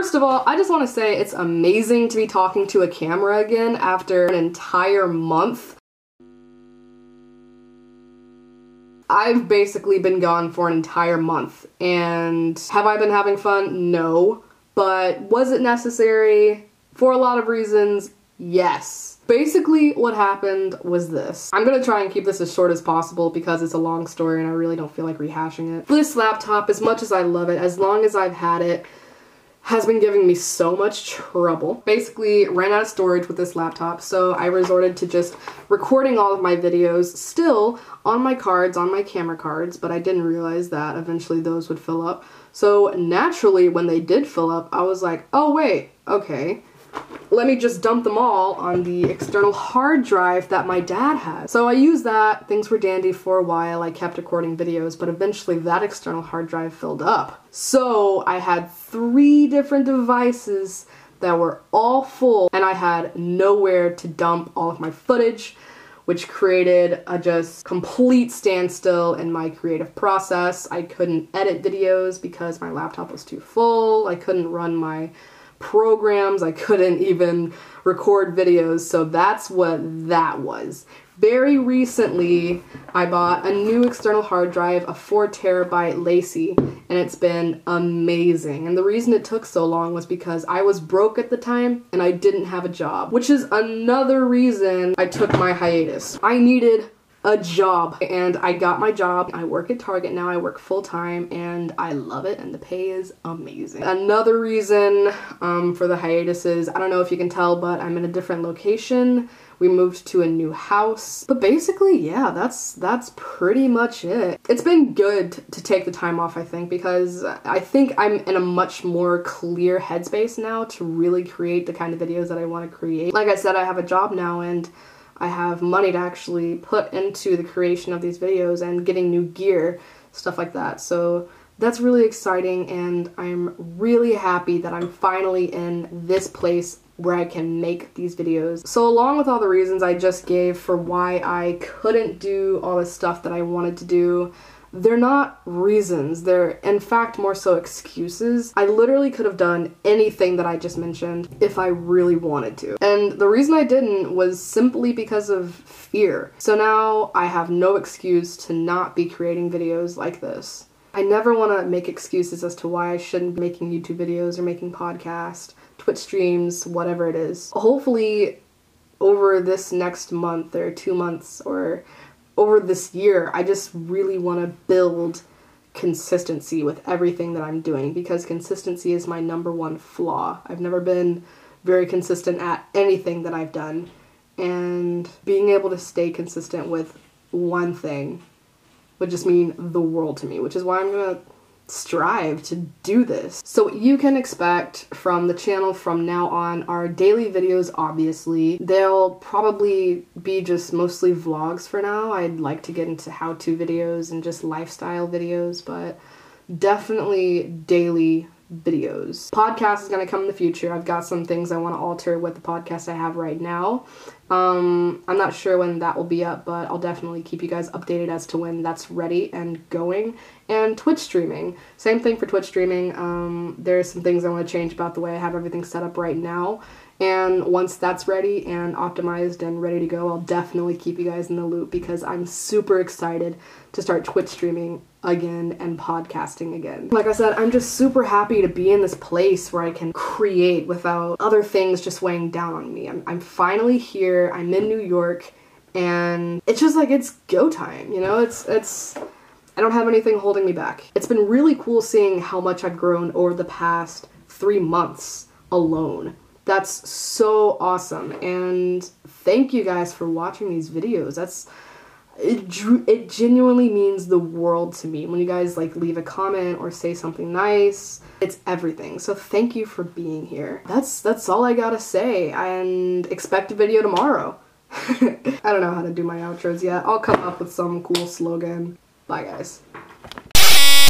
First of all, I just want to say it's amazing to be talking to a camera again after an entire month. I've basically been gone for an entire month, and have I been having fun? No. But was it necessary? For a lot of reasons, yes. Basically, what happened was this. I'm gonna try and keep this as short as possible because it's a long story and I really don't feel like rehashing it. This laptop, as much as I love it, as long as I've had it, has been giving me so much trouble. Basically, ran out of storage with this laptop, so I resorted to just recording all of my videos still on my cards, on my camera cards, but I didn't realize that eventually those would fill up. So naturally, when they did fill up, I was like, oh wait, okay let me just dump them all on the external hard drive that my dad has. So I used that, things were dandy for a while, I kept recording videos, but eventually that external hard drive filled up. So I had three different devices that were all full and I had nowhere to dump all of my footage which created a just complete standstill in my creative process. I couldn't edit videos because my laptop was too full. I couldn't run my programs. I couldn't even record videos. So that's what that was. Very recently, I bought a new external hard drive, a 4 terabyte LaCie, and it's been amazing. And the reason it took so long was because I was broke at the time and I didn't have a job, which is another reason I took my hiatus. I needed a job and I got my job. I work at Target now. I work full time and I love it and the pay is amazing. Another reason um, for the hiatus is I don't know if you can tell, but I'm in a different location. We moved to a new house. But basically, yeah, that's that's pretty much it. It's been good to take the time off, I think, because I think I'm in a much more clear headspace now to really create the kind of videos that I want to create. Like I said, I have a job now and I have money to actually put into the creation of these videos and getting new gear, stuff like that. So that's really exciting and I'm really happy that I'm finally in this place where I can make these videos. So along with all the reasons I just gave for why I couldn't do all the stuff that I wanted to do, they're not reasons. They're, in fact, more so excuses. I literally could have done anything that I just mentioned if I really wanted to. And the reason I didn't was simply because of fear. So now I have no excuse to not be creating videos like this. I never want to make excuses as to why I shouldn't be making YouTube videos or making podcasts, Twitch streams, whatever it is. Hopefully, over this next month or two months or over this year, I just really want to build consistency with everything that I'm doing because consistency is my number one flaw. I've never been very consistent at anything that I've done, and being able to stay consistent with one thing would just mean the world to me, which is why I'm gonna strive to do this. So what you can expect from the channel from now on are daily videos obviously. They'll probably be just mostly vlogs for now. I'd like to get into how-to videos and just lifestyle videos, but definitely daily videos. Podcast is going to come in the future. I've got some things I want to alter with the podcast I have right now. Um, I'm not sure when that will be up, but I'll definitely keep you guys updated as to when that's ready and going. And Twitch streaming. Same thing for Twitch streaming. Um, there's some things I want to change about the way I have everything set up right now. And once that's ready and optimized and ready to go, I'll definitely keep you guys in the loop because I'm super excited to start Twitch streaming again and podcasting again. Like I said, I'm just super happy to be in this place where I can create without other things just weighing down on me. I'm, I'm finally here, I'm in New York, and it's just like it's go time, you know? It's, it's, I don't have anything holding me back. It's been really cool seeing how much I've grown over the past three months alone. That's so awesome. And thank you guys for watching these videos. That's it, it genuinely means the world to me. When you guys like leave a comment or say something nice it's everything. So thank you for being here. That's that's all i gotta say and expect a video tomorrow. I don't know how to do my outros yet. I'll come up with some cool slogan. Bye guys